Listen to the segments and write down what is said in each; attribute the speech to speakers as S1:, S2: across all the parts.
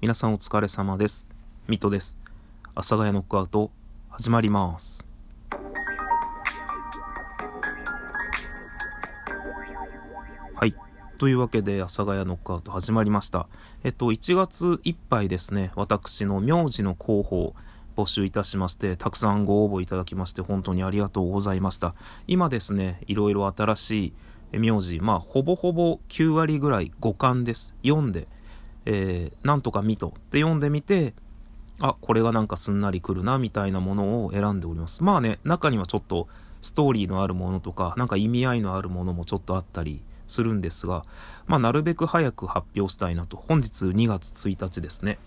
S1: 皆さんお疲れ様です。ミトです。阿佐ヶ谷ノックアウト始まります。はい。というわけで、阿佐ヶ谷ノックアウト始まりました。えっと、1月いっぱいですね、私の名字の候補募集いたしまして、たくさんご応募いただきまして、本当にありがとうございました。今ですね、いろいろ新しい名字、まあ、ほぼほぼ9割ぐらい五感です。読んで、えー、なんとかミトって読んでみて、あ、これがなんかすんなりくるな、みたいなものを選んでおります。まあね、中にはちょっとストーリーのあるものとか、なんか意味合いのあるものもちょっとあったりするんですが、まあなるべく早く発表したいなと。本日2月1日ですね。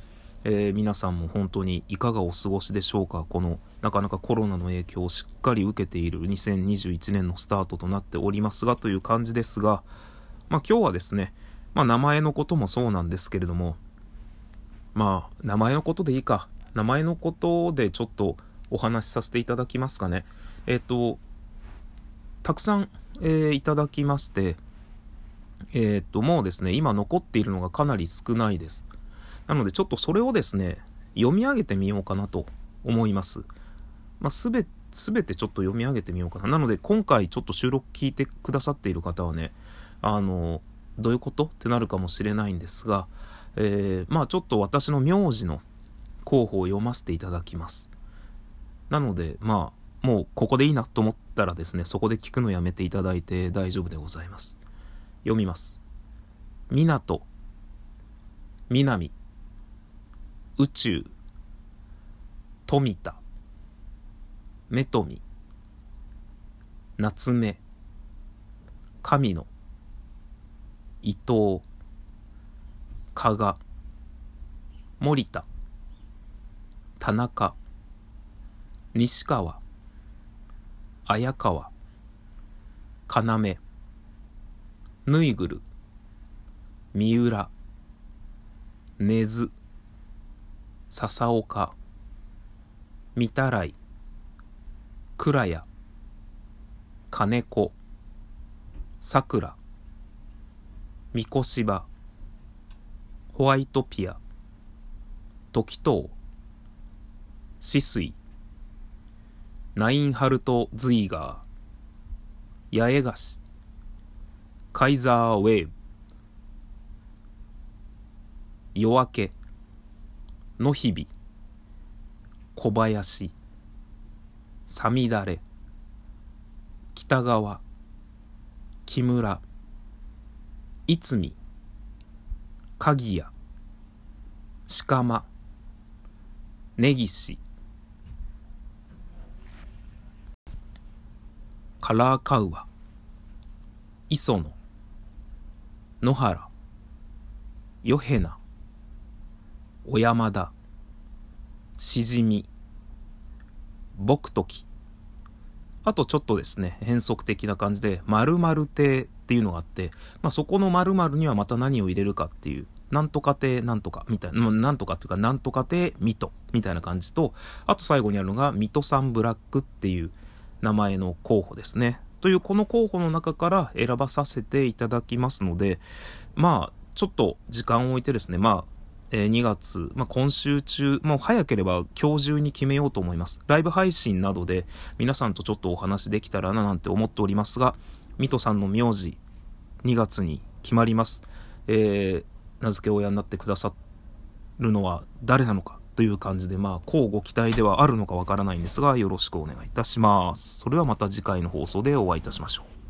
S1: えー、皆さんも本当にいかがお過ごしでしょうかこのなかなかコロナの影響をしっかり受けている2021年のスタートとなっておりますがという感じですが、まあ今日はですね、まあ名前のこともそうなんですけれども、まあ名前のことでいいか。名前のことでちょっとお話しさせていただきますかね。えっ、と、たくさん、えー、いただきまして、えっ、と、もうですね、今残っているのがかなり少ないです。なのでちょっとそれをですね、読み上げてみようかなと思います。まあ、すべ、すべてちょっと読み上げてみようかな。なので今回ちょっと収録聞いてくださっている方はね、あの、どういうこと？ってなるかもしれないんですが、えー、まあちょっと私の名字の候補を読ませていただきます。なので、まあ、もうここでいいなと思ったらですね、そこで聞くのやめていただいて大丈夫でございます。読みます。港、南、宇宙、富田、目富、夏目、神の、伊藤、加賀、森田、田中、西川、綾川、要、ぬいぐる、三浦、根津、笹岡、御たらい、倉谷、金子、桜、三越芝ホワイトピア時藤止水ナインハルト・ズイガー八重樫カイザー・ウェーブ夜明け野日々小林さみだれ北川木村いつみ、かぎや、しかま、ねぎし、カラーカウア、磯野、野原、よへな、小山田、しじみ、僕とき、あとちょっとですね、変則的な感じで、〇〇亭っていうのがあって、まあ、そこの〇〇にはまた何を入れるかっていう、なんとか亭なんとかみたいな、なんとかっていうか、なんとか亭水戸みたいな感じと、あと最後にあるのが、水戸さんブラックっていう名前の候補ですね。というこの候補の中から選ばさせていただきますので、まあ、ちょっと時間を置いてですね、まあ、え2月、まあ、今週中、もう早ければ今日中に決めようと思います。ライブ配信などで皆さんとちょっとお話できたらななんて思っておりますが、ミトさんの名字、2月に決まります。えー、名付け親になってくださるのは誰なのかという感じで、まあ、こうご期待ではあるのかわからないんですが、よろしくお願いいたします。それはまた次回の放送でお会いいたしましょう。